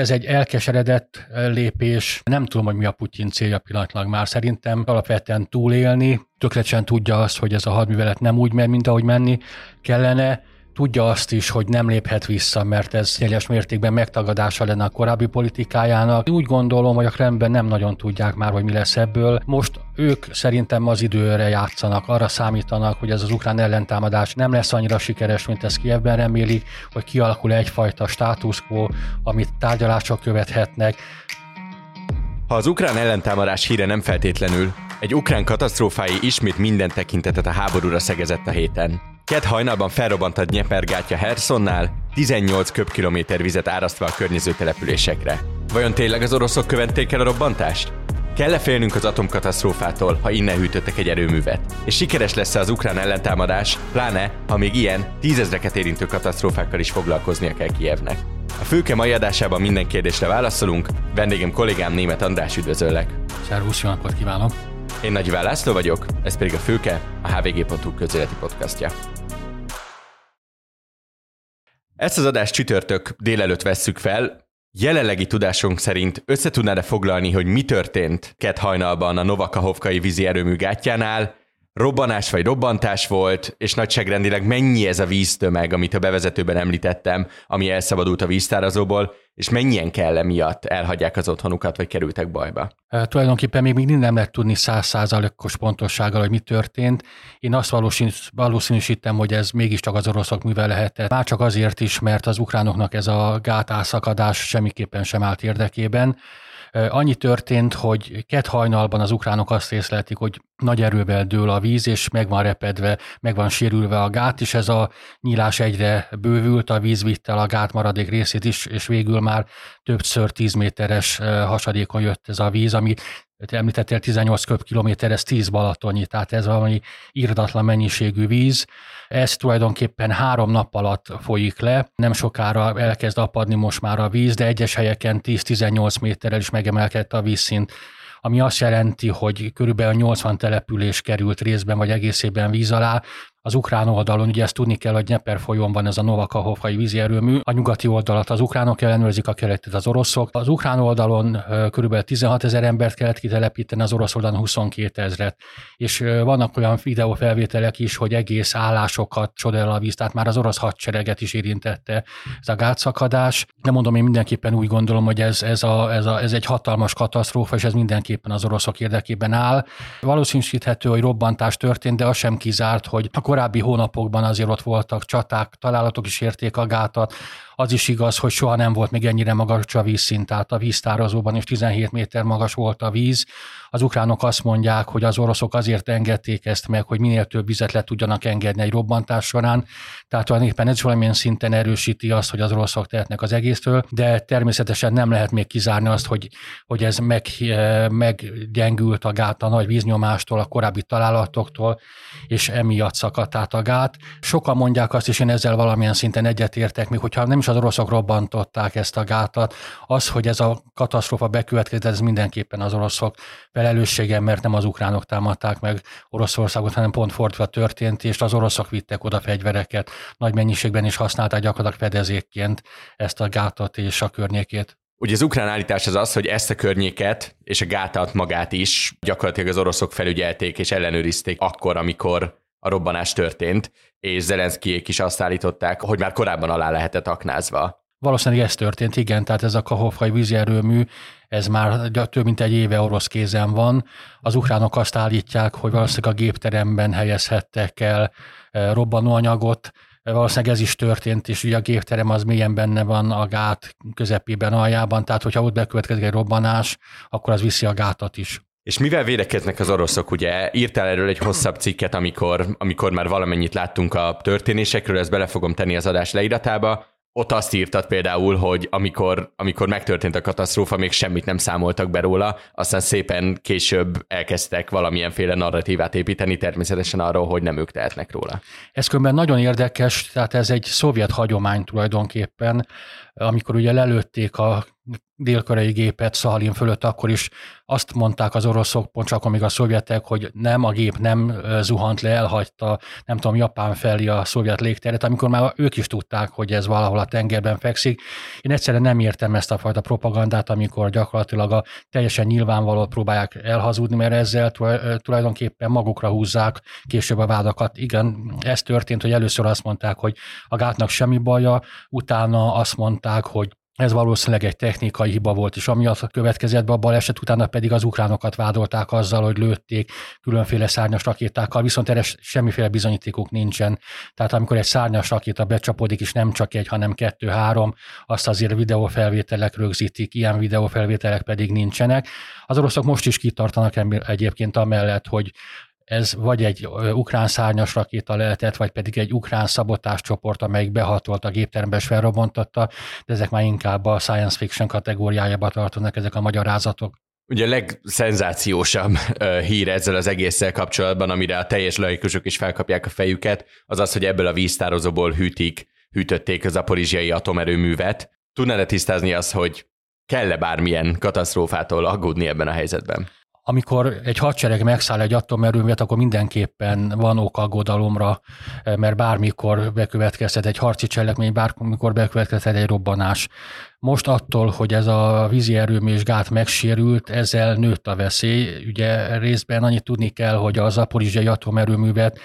Ez egy elkeseredett lépés. Nem tudom, hogy mi a Putyin célja pillanatlag már. Szerintem alapvetően túlélni, tökéletesen tudja azt, hogy ez a hadművelet nem úgy megy, mint ahogy menni kellene tudja azt is, hogy nem léphet vissza, mert ez teljes mértékben megtagadása lenne a korábbi politikájának. Úgy gondolom, hogy a Kremben nem nagyon tudják már, hogy mi lesz ebből. Most ők szerintem az időre játszanak, arra számítanak, hogy ez az ukrán ellentámadás nem lesz annyira sikeres, mint ezt Kievben remélik, hogy kialakul egyfajta status quo, amit tárgyalások követhetnek. Ha az ukrán ellentámadás híre nem feltétlenül, egy ukrán katasztrófái ismét minden tekintetet a háborúra szegezett a héten. Kett hajnalban felrobbant a Dnieper gátja Hersonnál, 18 köbkilométer vizet árasztva a környező településekre. Vajon tényleg az oroszok követték el a robbantást? Kell-e félnünk az atomkatasztrófától, ha innen hűtöttek egy erőművet? És sikeres lesz-e az ukrán ellentámadás, pláne, ha még ilyen, tízezreket érintő katasztrófákkal is foglalkoznia kell Kievnek? A főke mai adásában minden kérdésre válaszolunk, vendégem kollégám német András üdvözöllek. Szervusz, jó napot kívánok! Én Nagy László vagyok, ez pedig a Főke, a hvg.hu közéleti podcastja. Ezt az adást csütörtök délelőtt vesszük fel. Jelenlegi tudásunk szerint összetudnád-e foglalni, hogy mi történt kett hajnalban a Novakahovkai vízi erőmű gátjánál, robbanás vagy robbantás volt, és nagyságrendileg mennyi ez a víztömeg, amit a bevezetőben említettem, ami elszabadult a víztárazóból, és mennyien kell emiatt elhagyják az otthonukat, vagy kerültek bajba? Tulajdonképpen még mindig nem lehet tudni százszázalékos pontossággal, hogy mi történt. Én azt valószínűsítem, hogy ez mégiscsak az oroszok művel lehetett. Már csak azért is, mert az ukránoknak ez a gátászakadás semmiképpen sem állt érdekében. Annyi történt, hogy két hajnalban az ukránok azt észlelték, hogy nagy erővel dől a víz, és meg van repedve, meg van sérülve a gát, és ez a nyílás egyre bővült, a víz vitte a gát maradék részét is, és végül már többször 10 méteres hasadékon jött ez a víz, ami említettél 18 köbkilométer, ez 10 balatonnyi, tehát ez valami írdatlan mennyiségű víz. Ez tulajdonképpen három nap alatt folyik le, nem sokára elkezd apadni most már a víz, de egyes helyeken 10-18 méterrel is megemelkedett a vízszint ami azt jelenti, hogy körülbelül 80 település került részben vagy egészében víz alá, az ukrán oldalon, ugye ezt tudni kell, hogy Nyeper folyón van ez a Novakahovkai vízi erőmű, a nyugati oldalat az ukránok ellenőrzik, a keletet az oroszok. Az ukrán oldalon kb. 16 ezer embert kellett kitelepíteni, az orosz oldalon 22 ezeret. És vannak olyan videófelvételek is, hogy egész állásokat csodál a víz, tehát már az orosz hadsereget is érintette ez a gátszakadás. De mondom, én mindenképpen úgy gondolom, hogy ez, ez, a, ez, a, ez egy hatalmas katasztrófa, és ez mindenképpen az oroszok érdekében áll. Valószínűsíthető, hogy robbantás történt, de az sem kizárt, hogy a korábbi hónapokban azért ott voltak csaták, találatok is érték a gátat, az is igaz, hogy soha nem volt még ennyire magas a vízszint, tehát a víztározóban is 17 méter magas volt a víz. Az ukránok azt mondják, hogy az oroszok azért engedték ezt meg, hogy minél több vizet le tudjanak engedni egy robbantás során. Tehát tulajdonképpen ez valamilyen szinten erősíti azt, hogy az oroszok tehetnek az egésztől, de természetesen nem lehet még kizárni azt, hogy, hogy ez meg, meggyengült a gát a nagy víznyomástól, a korábbi találatoktól, és emiatt szakadt át a gát. Sokan mondják azt, és én ezzel valamilyen szinten egyetértek, még hogyha nem is az oroszok robbantották ezt a gátat. Az, hogy ez a katasztrófa bekövetkezett, ez mindenképpen az oroszok felelőssége, mert nem az ukránok támadták meg Oroszországot, hanem pont fordítva történt, és az oroszok vittek oda fegyvereket, nagy mennyiségben is használták gyakorlatilag fedezékként ezt a gátat és a környékét. Ugye az ukrán állítás az az, hogy ezt a környéket és a gátat magát is gyakorlatilag az oroszok felügyelték és ellenőrizték akkor, amikor a robbanás történt, és Zelenszkijék is azt állították, hogy már korábban alá lehetett aknázva. Valószínűleg ez történt, igen, tehát ez a Kahovkai vízierőmű, ez már több mint egy éve orosz kézen van. Az ukránok azt állítják, hogy valószínűleg a gépteremben helyezhettek el eh, robbanóanyagot, valószínűleg ez is történt, és ugye a gépterem az mélyen benne van a gát közepében, aljában, tehát hogyha ott bekövetkezik egy robbanás, akkor az viszi a gátat is. És mivel védekeznek az oroszok? Ugye írtál erről egy hosszabb cikket, amikor, amikor már valamennyit láttunk a történésekről, ezt bele fogom tenni az adás leíratába. Ott azt írtad például, hogy amikor, amikor megtörtént a katasztrófa, még semmit nem számoltak be róla, aztán szépen később elkezdtek valamilyenféle narratívát építeni, természetesen arról, hogy nem ők tehetnek róla. Ez különben nagyon érdekes, tehát ez egy szovjet hagyomány tulajdonképpen, amikor ugye lelőtték a dél-koreai gépet Szahalin fölött, akkor is azt mondták az oroszok, pont csak amíg a szovjetek, hogy nem, a gép nem zuhant le, elhagyta, nem tudom, Japán felé a szovjet légteret, amikor már ők is tudták, hogy ez valahol a tengerben fekszik. Én egyszerűen nem értem ezt a fajta propagandát, amikor gyakorlatilag a teljesen nyilvánvalót próbálják elhazudni, mert ezzel tulajdonképpen magukra húzzák később a vádakat. Igen, ez történt, hogy először azt mondták, hogy a gátnak semmi baja, utána azt mondták, hogy ez valószínűleg egy technikai hiba volt, és amiatt következett be a baleset, utána pedig az ukránokat vádolták azzal, hogy lőtték különféle szárnyas rakétákkal, viszont erre semmiféle bizonyítékuk nincsen. Tehát amikor egy szárnyas rakéta becsapódik, és nem csak egy, hanem kettő-három, azt azért videófelvételek rögzítik, ilyen videófelvételek pedig nincsenek. Az oroszok most is kitartanak egyébként amellett, hogy ez vagy egy ukrán szárnyas rakéta lehetett, vagy pedig egy ukrán szabotás csoport, amelyik behatolt a gépterembe és felrobbantotta, de ezek már inkább a science fiction kategóriájába tartoznak ezek a magyarázatok. Ugye a legszenzációsabb hír ezzel az egésszel kapcsolatban, amire a teljes laikusok is felkapják a fejüket, az az, hogy ebből a víztározóból hűtik, hűtötték az aporizsiai atomerőművet. Tudnád-e tisztázni azt, hogy kell-e bármilyen katasztrófától aggódni ebben a helyzetben? Amikor egy hadsereg megszáll egy atomerőművet, akkor mindenképpen van ok aggodalomra, eh, mert bármikor bekövetkezhet egy harci cselekmény, bármikor bekövetkezhet egy robbanás. Most attól, hogy ez a vízi erőmű gát megsérült, ezzel nőtt a veszély. Ugye részben annyit tudni kell, hogy az aporizsiai atomerőművet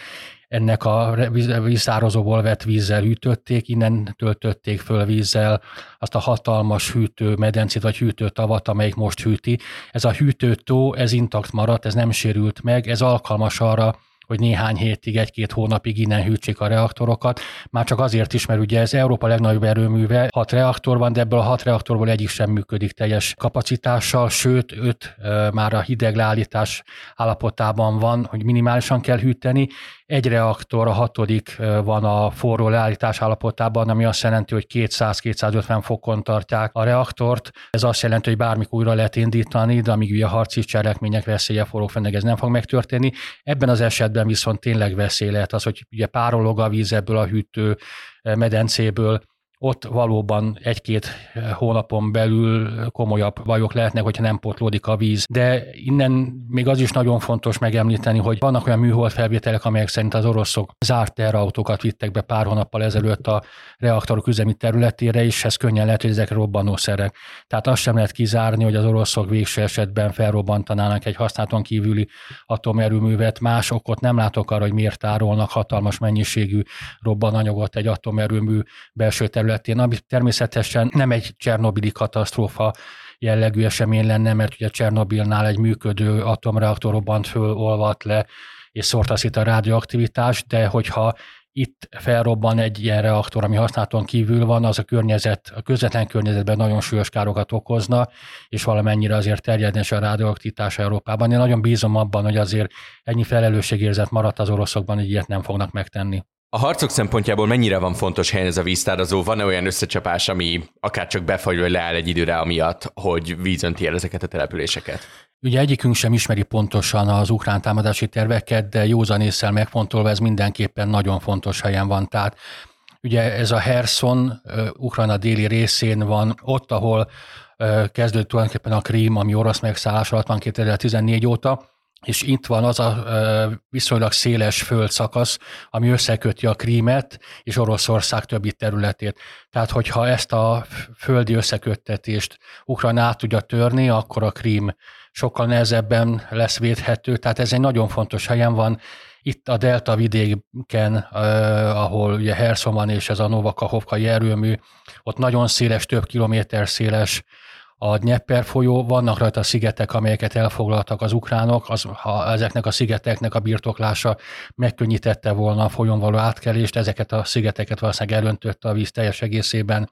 ennek a vízszározóból vett vízzel hűtötték, innen töltötték föl vízzel azt a hatalmas hűtő medencét vagy hűtő tavat, amelyik most hűti. Ez a hűtőtó, ez intakt maradt, ez nem sérült meg, ez alkalmas arra, hogy néhány hétig, egy-két hónapig innen hűtsék a reaktorokat. Már csak azért is, mert ugye ez Európa legnagyobb erőműve, hat reaktor van, de ebből a hat reaktorból egyik sem működik teljes kapacitással, sőt, öt már a hideg leállítás állapotában van, hogy minimálisan kell hűteni. Egy reaktor, a hatodik van a forró leállítás állapotában, ami azt jelenti, hogy 200-250 fokon tartják a reaktort. Ez azt jelenti, hogy bármikor újra lehet indítani, de amíg ugye harci cselekmények veszélye forró fennek, ez nem fog megtörténni. Ebben az esetben viszont tényleg veszély lehet az, hogy ugye párolog a víz ebből a hűtő medencéből, ott valóban egy-két hónapon belül komolyabb bajok lehetnek, hogyha nem potlódik a víz. De innen még az is nagyon fontos megemlíteni, hogy vannak olyan műhold amelyek szerint az oroszok zárt terautókat vittek be pár hónappal ezelőtt a reaktorok üzemi területére, és ez könnyen lehet, hogy ezek robbanószerek. Tehát azt sem lehet kizárni, hogy az oroszok végső esetben felrobbantanának egy használaton kívüli atomerőművet. Más okot nem látok arra, hogy miért tárolnak hatalmas mennyiségű robbananyagot egy atomerőmű belső terület területén, ami természetesen nem egy Csernobili katasztrófa jellegű esemény lenne, mert ugye Csernobilnál egy működő atomreaktor robbant föl, olvadt le, és szórtaszít a rádióaktivitás, de hogyha itt felrobban egy ilyen reaktor, ami használaton kívül van, az a környezet, a közvetlen környezetben nagyon súlyos károkat okozna, és valamennyire azért terjedne a rádióaktivitás Európában. Én nagyon bízom abban, hogy azért ennyi felelősségérzet maradt az oroszokban, hogy ilyet nem fognak megtenni. A harcok szempontjából mennyire van fontos helyen ez a víztározó? Van-e olyan összecsapás, ami akár csak befagy, vagy leáll egy időre amiatt, hogy vízönti el ezeket a településeket? Ugye egyikünk sem ismeri pontosan az ukrán támadási terveket, de józanésszel megfontolva ez mindenképpen nagyon fontos helyen van. Tehát ugye ez a Herson, Ukrajna déli részén van, ott, ahol kezdődött tulajdonképpen a Krím, ami orosz megszállás alatt van 2014 óta, és itt van az a viszonylag széles földszakasz, ami összeköti a Krímet és Oroszország többi területét. Tehát, hogyha ezt a földi összeköttetést Ukrajna át tudja törni, akkor a Krím sokkal nehezebben lesz védhető. Tehát ez egy nagyon fontos helyen van. Itt a Delta vidéken, ahol ugye Herson van, és ez a Novakahovkai erőmű, ott nagyon széles, több kilométer széles a Dnieper folyó, vannak rajta szigetek, amelyeket elfoglaltak az ukránok, az, ha ezeknek a szigeteknek a birtoklása megkönnyítette volna a folyón való átkelést, ezeket a szigeteket valószínűleg elöntötte a víz teljes egészében,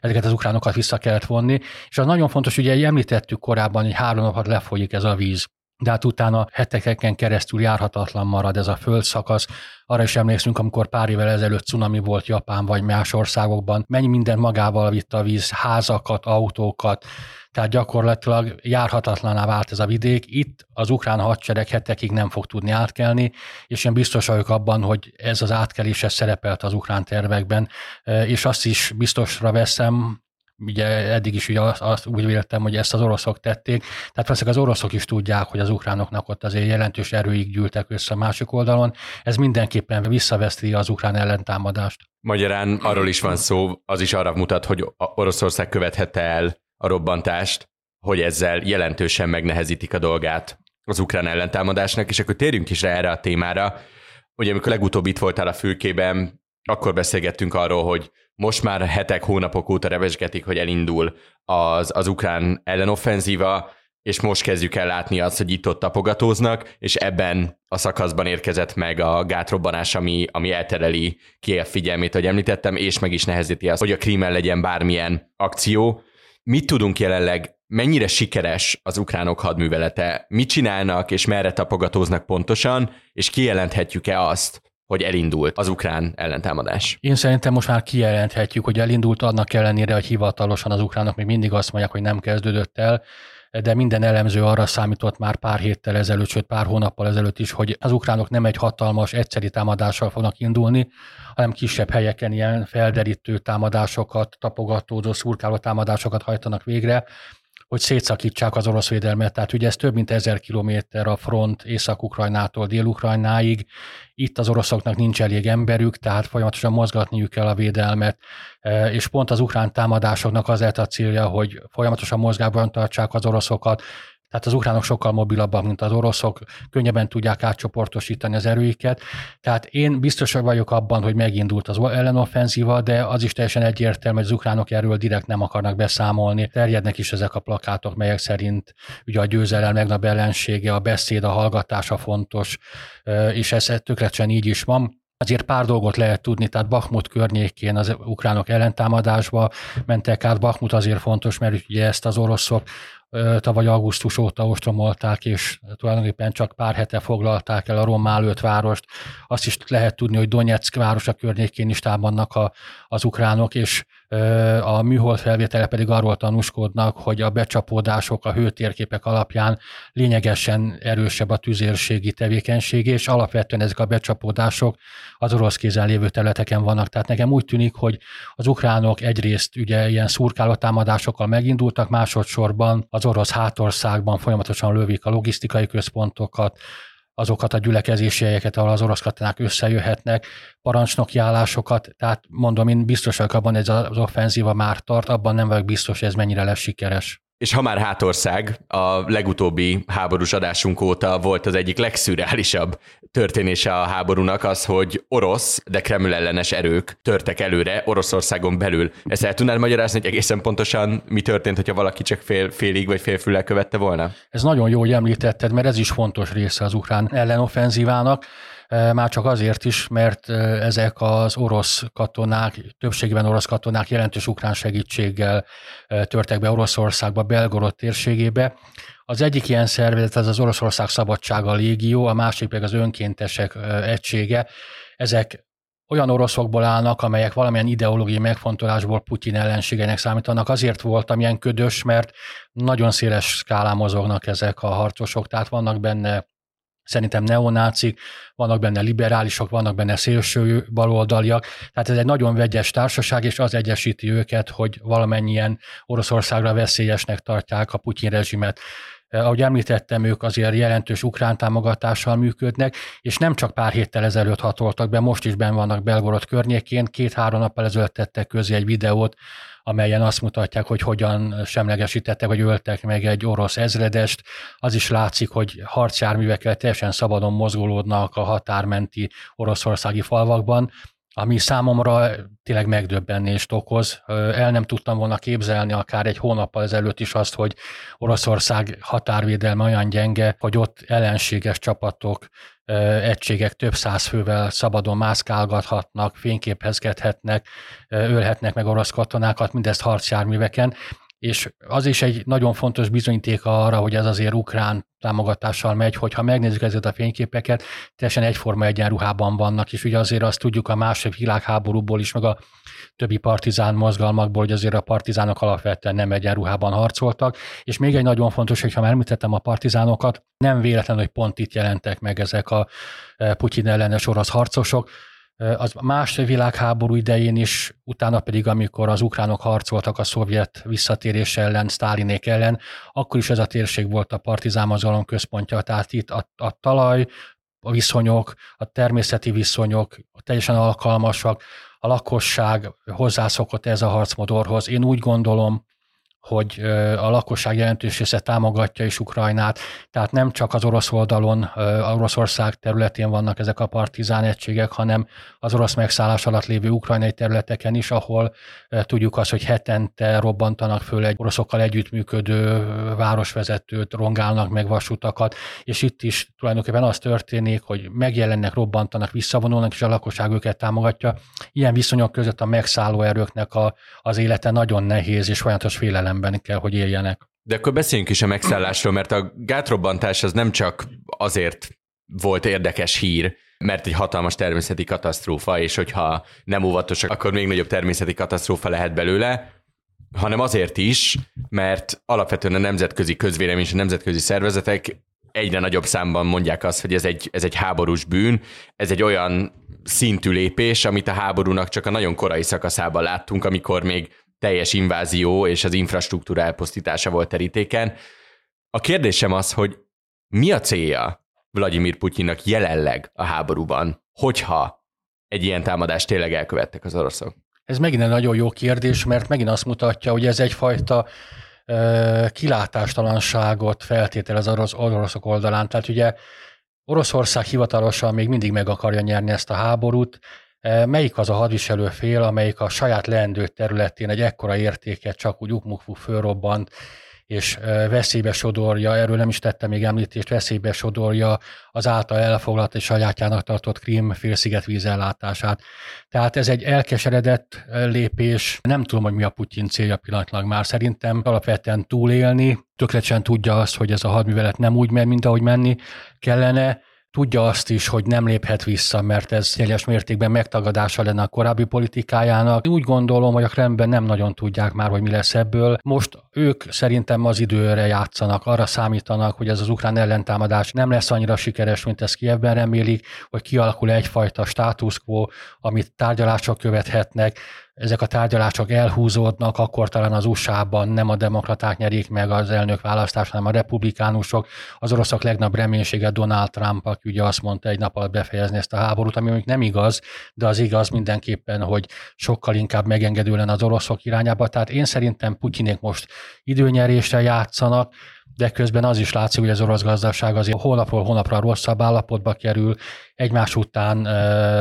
ezeket az ukránokat vissza kellett vonni. És az nagyon fontos, ugye említettük korábban, hogy három napot lefolyik ez a víz de hát utána hetekeken keresztül járhatatlan marad ez a földszakasz. Arra is emlékszünk, amikor pár évvel ezelőtt cunami volt Japán vagy más országokban, mennyi minden magával vitt a víz, házakat, autókat, tehát gyakorlatilag járhatatlaná vált ez a vidék. Itt az ukrán hadsereg hetekig nem fog tudni átkelni, és én biztos vagyok abban, hogy ez az átkelés ez szerepelt az ukrán tervekben, és azt is biztosra veszem, ugye eddig is ugye azt, azt úgy véltem, hogy ezt az oroszok tették. Tehát persze az oroszok is tudják, hogy az ukránoknak ott azért jelentős erőig gyűltek össze a másik oldalon. Ez mindenképpen visszaveszti az ukrán ellentámadást. Magyarán arról is van szó, az is arra mutat, hogy Oroszország követhette el a robbantást, hogy ezzel jelentősen megnehezítik a dolgát az ukrán ellentámadásnak, és akkor térjünk is rá erre a témára. Ugye amikor legutóbb itt voltál a fülkében, akkor beszélgettünk arról, hogy most már hetek, hónapok óta revesgetik, hogy elindul az, az ukrán ellenoffenzíva, és most kezdjük el látni azt, hogy itt-ott tapogatóznak, és ebben a szakaszban érkezett meg a gátrobbanás, ami, ami eltereli ki a figyelmét, ahogy említettem, és meg is nehezíti azt, hogy a krímen legyen bármilyen akció. Mit tudunk jelenleg, mennyire sikeres az ukránok hadművelete, mit csinálnak, és merre tapogatóznak pontosan, és kijelenthetjük-e azt, hogy elindult az ukrán ellentámadás. Én szerintem most már kijelenthetjük, hogy elindult annak ellenére, hogy hivatalosan az ukránok még mindig azt mondják, hogy nem kezdődött el, de minden elemző arra számított már pár héttel ezelőtt, sőt pár hónappal ezelőtt is, hogy az ukránok nem egy hatalmas, egyszeri támadással fognak indulni, hanem kisebb helyeken ilyen felderítő támadásokat, tapogatózó, szurkáló támadásokat hajtanak végre, hogy szétszakítsák az orosz védelmet. Tehát ugye ez több mint ezer kilométer a front Észak-Ukrajnától Dél-Ukrajnáig. Itt az oroszoknak nincs elég emberük, tehát folyamatosan mozgatniuk kell a védelmet, e, és pont az ukrán támadásoknak az lett a célja, hogy folyamatosan mozgásban tartsák az oroszokat, tehát az ukránok sokkal mobilabbak, mint az oroszok, könnyebben tudják átcsoportosítani az erőiket. Tehát én biztos vagyok abban, hogy megindult az ellenoffenzíva, de az is teljesen egyértelmű, hogy az ukránok erről direkt nem akarnak beszámolni. Terjednek is ezek a plakátok, melyek szerint ugye a győzelem legnagyobb ellensége, a beszéd, a hallgatása fontos, és ez tökéletesen így is van. Azért pár dolgot lehet tudni, tehát Bakhmut környékén az ukránok ellentámadásba mentek át. Bakhmut azért fontos, mert ugye ezt az oroszok tavaly augusztus óta ostromolták, és tulajdonképpen csak pár hete foglalták el a öt várost. Azt is lehet tudni, hogy Donetsk városa környékén is támadnak a, az ukránok, és a műhold felvétele pedig arról tanúskodnak, hogy a becsapódások a hőtérképek alapján lényegesen erősebb a tüzérségi tevékenység, és alapvetően ezek a becsapódások az orosz kézen lévő területeken vannak. Tehát nekem úgy tűnik, hogy az ukránok egyrészt ugye ilyen szurkáló támadásokkal megindultak, másodszorban az orosz hátországban folyamatosan lövik a logisztikai központokat, azokat a gyülekezési helyeket, ahol az orosz katonák összejöhetnek, parancsnoki állásokat, tehát mondom, én biztos vagyok abban, ez az offenzíva már tart, abban nem vagyok biztos, hogy ez mennyire lesz sikeres. És ha már hátország, a legutóbbi háborús adásunk óta volt az egyik legszürreálisabb történése a háborúnak az, hogy orosz, de Kreml ellenes erők törtek előre Oroszországon belül. Ezt el tudnád magyarázni, hogy egészen pontosan mi történt, hogyha valaki csak fél, félig vagy félfüllel követte volna? Ez nagyon jó, hogy említetted, mert ez is fontos része az ukrán ellenoffenzívának már csak azért is, mert ezek az orosz katonák, többségében orosz katonák jelentős ukrán segítséggel törtek be Oroszországba, Belgorod térségébe. Az egyik ilyen szervezet az az Oroszország Szabadsága Légió, a másik pedig az önkéntesek egysége. Ezek olyan oroszokból állnak, amelyek valamilyen ideológiai megfontolásból Putyin ellenségeinek számítanak. Azért volt amilyen ködös, mert nagyon széles skálán mozognak ezek a harcosok, tehát vannak benne szerintem neonácik, vannak benne liberálisok, vannak benne szélső baloldaliak, tehát ez egy nagyon vegyes társaság, és az egyesíti őket, hogy valamennyien Oroszországra veszélyesnek tartják a Putyin rezsimet. Eh, ahogy említettem, ők azért jelentős ukrán támogatással működnek, és nem csak pár héttel ezelőtt hatoltak be, most is ben vannak Belgorod környékén. Két-három nappal ezelőtt tettek közé egy videót, amelyen azt mutatják, hogy hogyan semlegesítettek, vagy öltek meg egy orosz ezredest. Az is látszik, hogy harcjárművekkel teljesen szabadon mozgolódnak a határmenti oroszországi falvakban, ami számomra tényleg megdöbbenést okoz. El nem tudtam volna képzelni akár egy hónappal ezelőtt is azt, hogy Oroszország határvédelme olyan gyenge, hogy ott ellenséges csapatok, egységek több száz fővel szabadon mászkálgathatnak, fényképezgethetnek, ölhetnek meg orosz katonákat, mindezt harcjárműveken, és az is egy nagyon fontos bizonyíték arra, hogy ez azért ukrán támogatással megy, hogyha megnézzük ezeket a fényképeket, teljesen egyforma egyenruhában vannak, és ugye azért azt tudjuk a második világháborúból is, meg a többi partizán mozgalmakból, hogy azért a partizánok alapvetően nem egyenruhában harcoltak, és még egy nagyon fontos, hogyha már említettem a partizánokat, nem véletlen, hogy pont itt jelentek meg ezek a e, Putyin ellenes orosz harcosok, az második világháború idején is, utána pedig, amikor az ukránok harcoltak a szovjet visszatérés ellen, Sztálinék ellen, akkor is ez a térség volt a partizán központja. Tehát itt a, a talaj, a viszonyok, a természeti viszonyok teljesen alkalmasak, a lakosság hozzászokott ez a harcmodorhoz. Én úgy gondolom, hogy a lakosság jelentős része támogatja is Ukrajnát, tehát nem csak az orosz oldalon, a Oroszország területén vannak ezek a partizán egységek, hanem az orosz megszállás alatt lévő ukrajnai területeken is, ahol tudjuk azt, hogy hetente robbantanak föl egy oroszokkal együttműködő városvezetőt, rongálnak meg vasutakat, és itt is tulajdonképpen az történik, hogy megjelennek, robbantanak, visszavonulnak, és a lakosság őket támogatja. Ilyen viszonyok között a megszálló erőknek a, az élete nagyon nehéz és folyamatos félelem félelemben kell, hogy éljenek. De akkor beszéljünk is a megszállásról, mert a gátrobbantás az nem csak azért volt érdekes hír, mert egy hatalmas természeti katasztrófa, és hogyha nem óvatosak, akkor még nagyobb természeti katasztrófa lehet belőle, hanem azért is, mert alapvetően a nemzetközi közvélemény és a nemzetközi szervezetek egyre nagyobb számban mondják azt, hogy ez egy, ez egy háborús bűn, ez egy olyan szintű lépés, amit a háborúnak csak a nagyon korai szakaszában láttunk, amikor még teljes invázió és az infrastruktúra elpusztítása volt terítéken. A kérdésem az, hogy mi a célja Vladimir Putyinnak jelenleg a háborúban, hogyha egy ilyen támadást tényleg elkövettek az oroszok? Ez megint egy nagyon jó kérdés, mert megint azt mutatja, hogy ez egyfajta kilátástalanságot feltétel az orosz, oroszok oldalán. Tehát ugye Oroszország hivatalosan még mindig meg akarja nyerni ezt a háborút, melyik az a hadviselő fél, amelyik a saját leendő területén egy ekkora értéket csak úgy ukmukfú fölrobbant, és e, veszélybe sodorja, erről nem is tette még említést, veszélybe sodorja az által elfoglalt és sajátjának tartott Krím félsziget vízellátását. Tehát ez egy elkeseredett e, lépés. Nem tudom, hogy mi a Putyin célja pillanatlag már. Szerintem alapvetően túlélni, tökéletesen tudja azt, hogy ez a hadművelet nem úgy megy, mint ahogy menni kellene, Tudja azt is, hogy nem léphet vissza, mert ez teljes mértékben megtagadása lenne a korábbi politikájának. Úgy gondolom, hogy a Kremben nem nagyon tudják már, hogy mi lesz ebből. Most ők szerintem az időre játszanak, arra számítanak, hogy ez az ukrán ellentámadás nem lesz annyira sikeres, mint ezt Kievben remélik, hogy kialakul egyfajta status quo, amit tárgyalások követhetnek, ezek a tárgyalások elhúzódnak, akkor talán az USA-ban nem a demokraták nyerik meg az elnök választást, hanem a republikánusok. Az oroszok legnagyobb reménysége Donald Trump, aki ugye azt mondta egy nap alatt befejezni ezt a háborút, ami még nem igaz, de az igaz mindenképpen, hogy sokkal inkább megengedő lenne az oroszok irányába. Tehát én szerintem Putyinék most időnyerésre játszanak, de közben az is látszik, hogy az orosz gazdaság azért hónapról hónapra rosszabb állapotba kerül, egymás után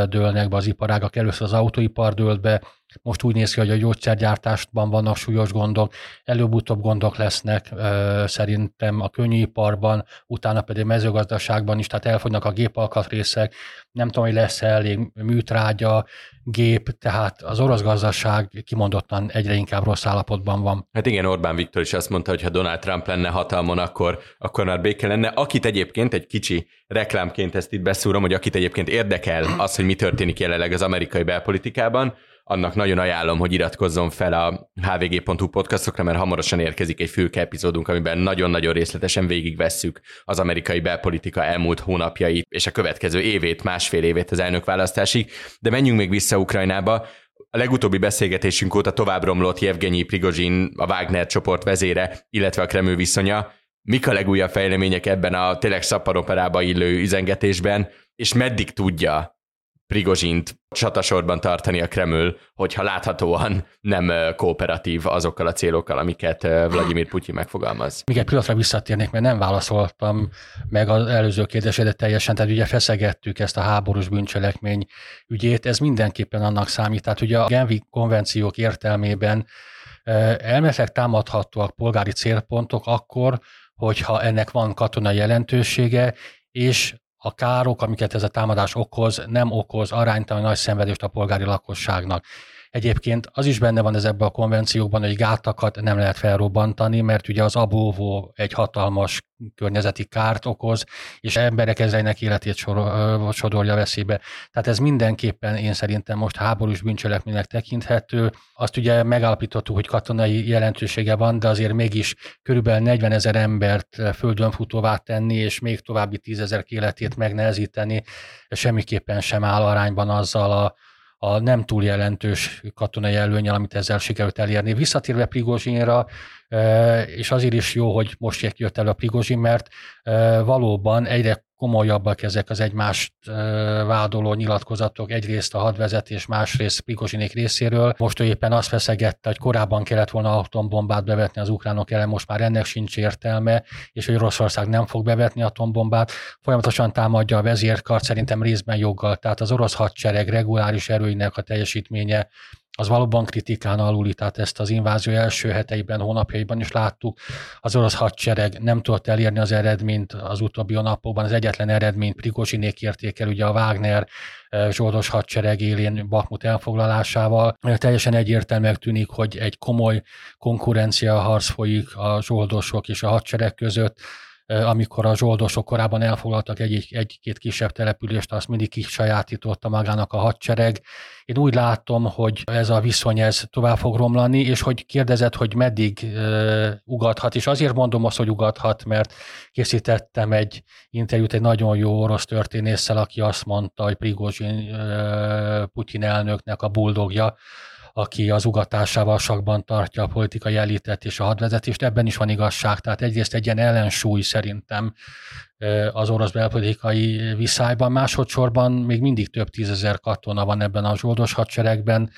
dőlnek be az iparágak, először az autóipar dőlt be, most úgy néz ki, hogy a gyógyszergyártásban vannak súlyos gondok, előbb-utóbb gondok lesznek szerintem a könnyűiparban, utána pedig a mezőgazdaságban is, tehát elfogynak a gépalkatrészek, nem tudom, hogy lesz elég műtrágya, gép, tehát az orosz gazdaság kimondottan egyre inkább rossz állapotban van. Hát igen, Orbán Viktor is azt mondta, hogy ha Donald Trump lenne hatalmon, akkor, akkor már béke lenne. Akit egyébként egy kicsi reklámként ezt itt beszúrom, hogy akit egyébként érdekel az, hogy mi történik jelenleg az amerikai belpolitikában, annak nagyon ajánlom, hogy iratkozzon fel a hvg.hu podcastokra, mert hamarosan érkezik egy fülke epizódunk, amiben nagyon-nagyon részletesen végigvesszük az amerikai belpolitika elmúlt hónapjait és a következő évét, másfél évét az elnökválasztásig. De menjünk még vissza Ukrajnába. A legutóbbi beszélgetésünk óta tovább romlott Jevgenyi Prigozsin, a Wagner csoport vezére, illetve a Kreml viszonya. Mik a legújabb fejlemények ebben a tényleg szapparoperába illő üzengetésben, és meddig tudja Prigozsint csatasorban tartani a Kreml, hogyha láthatóan nem kooperatív azokkal a célokkal, amiket Vladimir Putyin megfogalmaz. Még egy pillanatra visszatérnék, mert nem válaszoltam meg az előző kérdésedet teljesen, tehát ugye feszegettük ezt a háborús bűncselekmény ügyét, ez mindenképpen annak számít. Tehát ugye a Genvi konvenciók értelmében elméletileg támadhatóak polgári célpontok akkor, hogyha ennek van katonai jelentősége, és a károk, amiket ez a támadás okoz, nem okoz aránytalan nagy szenvedést a polgári lakosságnak. Egyébként az is benne van ez ebben a konvenciókban, hogy gátakat nem lehet felrobbantani, mert ugye az abóvó egy hatalmas környezeti kárt okoz, és emberek ezreinek életét sor, sodorja veszélybe. Tehát ez mindenképpen én szerintem most háborús bűncselekménynek tekinthető. Azt ugye megállapítottuk, hogy katonai jelentősége van, de azért mégis körülbelül 40 ezer embert földön futóvá tenni, és még további 10 ezer életét megnehezíteni, semmiképpen sem áll arányban azzal a a nem túl jelentős katonai előnyel, amit ezzel sikerült elérni. Visszatérve Prigozsinra, és azért is jó, hogy most jött el a Prigozsin, mert valóban egyre komolyabbak ezek az egymást vádoló nyilatkozatok, egyrészt a hadvezetés, másrészt Prigozsinék részéről. Most ő éppen azt feszegette, hogy korábban kellett volna atombombát bevetni az ukránok ellen, most már ennek sincs értelme, és hogy Oroszország nem fog bevetni atombombát. Folyamatosan támadja a vezérkart, szerintem részben joggal. Tehát az orosz hadsereg reguláris erőinek a teljesítménye az valóban kritikán aluli, tehát ezt az invázió első heteiben, hónapjaiban is láttuk. Az orosz hadsereg nem tudott elérni az eredményt az utóbbi napokban, az egyetlen eredményt Prigozsinék érték el, ugye a Wagner zsoldos hadsereg élén Bakmut elfoglalásával. Teljesen egyértelműen tűnik, hogy egy komoly konkurencia harc folyik a zsoldosok és a hadsereg között amikor a zsoldosok korábban elfoglaltak egy, egy-két kisebb települést, azt mindig kisajátította magának a hadsereg. Én úgy látom, hogy ez a viszony ez tovább fog romlani, és hogy kérdezett, hogy meddig uh, ugathat, és azért mondom azt, hogy ugathat, mert készítettem egy interjút egy nagyon jó orosz történésszel, aki azt mondta, hogy Prigozsin uh, Putyin elnöknek a buldogja, aki az ugatásával sakban tartja a politikai elitet és a hadvezetést, ebben is van igazság. Tehát egyrészt egy ilyen ellensúly szerintem az orosz belpolitikai viszályban, másodszorban még mindig több tízezer katona van ebben a zsoldos hadseregben,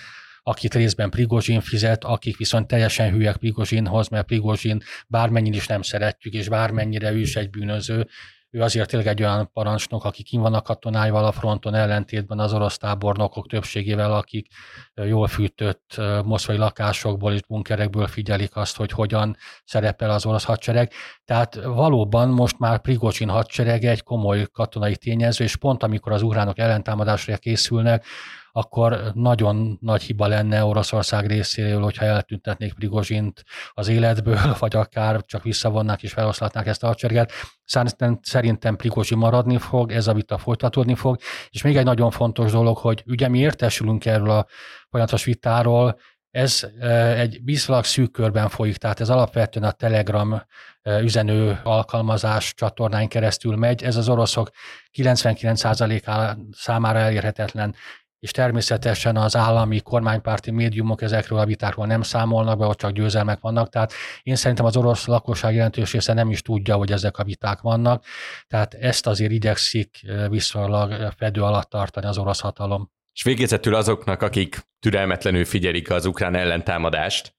akit részben Prigozsin fizet, akik viszont teljesen hülyek Prigozsinhoz, mert Prigozsin bármennyire is nem szeretjük, és bármennyire ő is egy bűnöző, ő azért tényleg egy olyan parancsnok, aki kim van katonáival a fronton, ellentétben az orosz tábornokok többségével, akik jól fűtött moszkvai lakásokból és bunkerekből figyelik azt, hogy hogyan szerepel az orosz hadsereg. Tehát valóban most már Prigocsin hadserege egy komoly katonai tényező, és pont amikor az ukránok ellentámadásra készülnek, akkor nagyon nagy hiba lenne Oroszország részéről, hogyha eltüntetnék Prigozsint az életből, vagy akár csak visszavonnák és feloszlatnák ezt a hadsereget. Szerintem, szerintem Prigozsi maradni fog, ez a vita folytatódni fog, és még egy nagyon fontos dolog, hogy ugye mi értesülünk erről a folyamatos vitáról, ez e, egy viszonylag szűk körben folyik, tehát ez alapvetően a Telegram e, üzenő alkalmazás csatornán keresztül megy. Ez az oroszok 99% számára elérhetetlen és természetesen az állami kormánypárti médiumok ezekről a vitákról nem számolnak be, ott csak győzelmek vannak, tehát én szerintem az orosz lakosság jelentős része nem is tudja, hogy ezek a viták vannak, tehát ezt azért igyekszik viszonylag fedő alatt tartani az orosz hatalom. És végezetül azoknak, akik türelmetlenül figyelik az ukrán ellentámadást,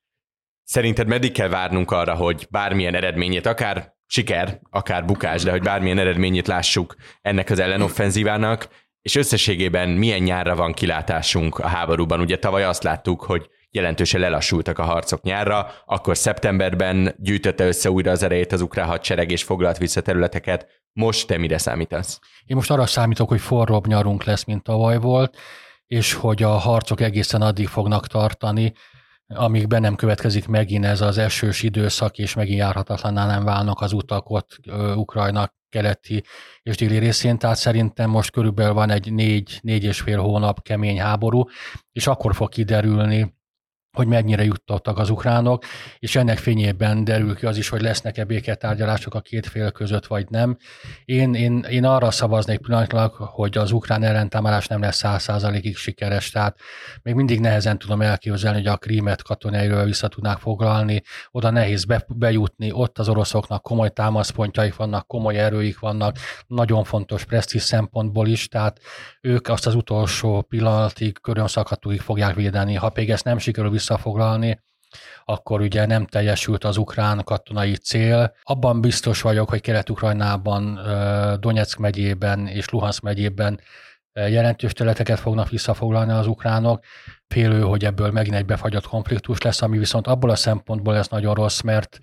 szerinted meddig kell várnunk arra, hogy bármilyen eredményét, akár siker, akár bukás, de hogy bármilyen eredményét lássuk ennek az ellenoffenzívának, és összességében milyen nyárra van kilátásunk a háborúban? Ugye tavaly azt láttuk, hogy jelentősen lelassultak a harcok nyárra, akkor szeptemberben gyűjtötte össze újra az erejét az ukrán hadsereg és foglalt vissza területeket. Most te mire számítasz? Én most arra számítok, hogy forróbb nyarunk lesz, mint tavaly volt, és hogy a harcok egészen addig fognak tartani, amíg be nem következik megint ez az esős időszak, és megint járhatatlaná nem válnak az utak ott Ukrajnak keleti és déli részén, tehát szerintem most körülbelül van egy négy, négy és fél hónap kemény háború, és akkor fog kiderülni, hogy mennyire jutottak az ukránok, és ennek fényében derül ki az is, hogy lesznek-e béketárgyalások a két fél között, vagy nem. Én, én, én arra szavaznék pillanatilag, hogy az ukrán ellentámadás nem lesz száz százalékig sikeres, tehát még mindig nehezen tudom elképzelni, hogy a krímet katonairól vissza tudnák foglalni, oda nehéz be, bejutni, ott az oroszoknak komoly támaszpontjaik vannak, komoly erőik vannak, nagyon fontos presztis szempontból is, tehát ők azt az utolsó pillanatig, körönszakhatóig fogják védeni. Ha még ezt nem sikerül visszafoglalni, akkor ugye nem teljesült az ukrán katonai cél. Abban biztos vagyok, hogy Kelet-Ukrajnában, Donetsk megyében és Luhansk megyében jelentős területeket fognak visszafoglalni az ukránok. Félő, hogy ebből megint egy befagyott konfliktus lesz, ami viszont abból a szempontból lesz nagyon rossz, mert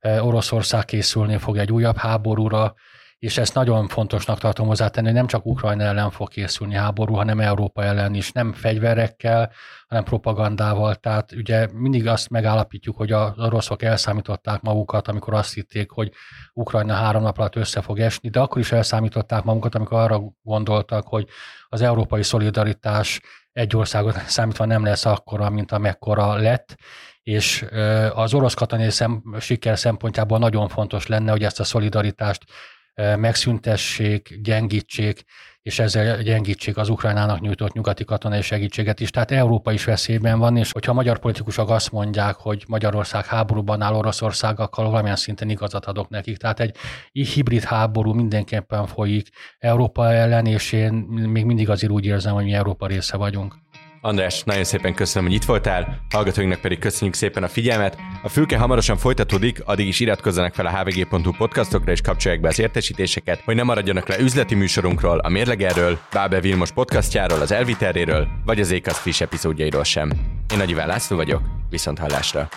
Oroszország készülni fog egy újabb háborúra, és ezt nagyon fontosnak tartom hozzátenni, hogy nem csak Ukrajna ellen fog készülni háború, hanem Európa ellen is, nem fegyverekkel, hanem propagandával. Tehát ugye mindig azt megállapítjuk, hogy a oroszok elszámították magukat, amikor azt hitték, hogy Ukrajna három nap alatt össze fog esni, de akkor is elszámították magukat, amikor arra gondoltak, hogy az európai szolidaritás egy országot számítva nem lesz akkora, mint amekkora lett, és az orosz katonai szem, siker szempontjából nagyon fontos lenne, hogy ezt a szolidaritást megszüntessék, gyengítsék, és ezzel gyengítsék az Ukrajnának nyújtott nyugati katonai segítséget is. Tehát Európa is veszélyben van, és hogyha magyar politikusok azt mondják, hogy Magyarország háborúban áll Oroszországgal, valamilyen szinten igazat adok nekik. Tehát egy hibrid háború mindenképpen folyik Európa ellen, és én még mindig azért úgy érzem, hogy mi Európa része vagyunk. András, nagyon szépen köszönöm, hogy itt voltál, hallgatóinknak pedig köszönjük szépen a figyelmet. A fülke hamarosan folytatódik, addig is iratkozzanak fel a hvg.hu podcastokra és kapcsolják be az értesítéseket, hogy ne maradjanak le üzleti műsorunkról, a Mérlegerről, Bábe Vilmos podcastjáról, az Elviterréről, vagy az Ékasz friss epizódjairól sem. Én Nagy László vagyok, viszont hallásra.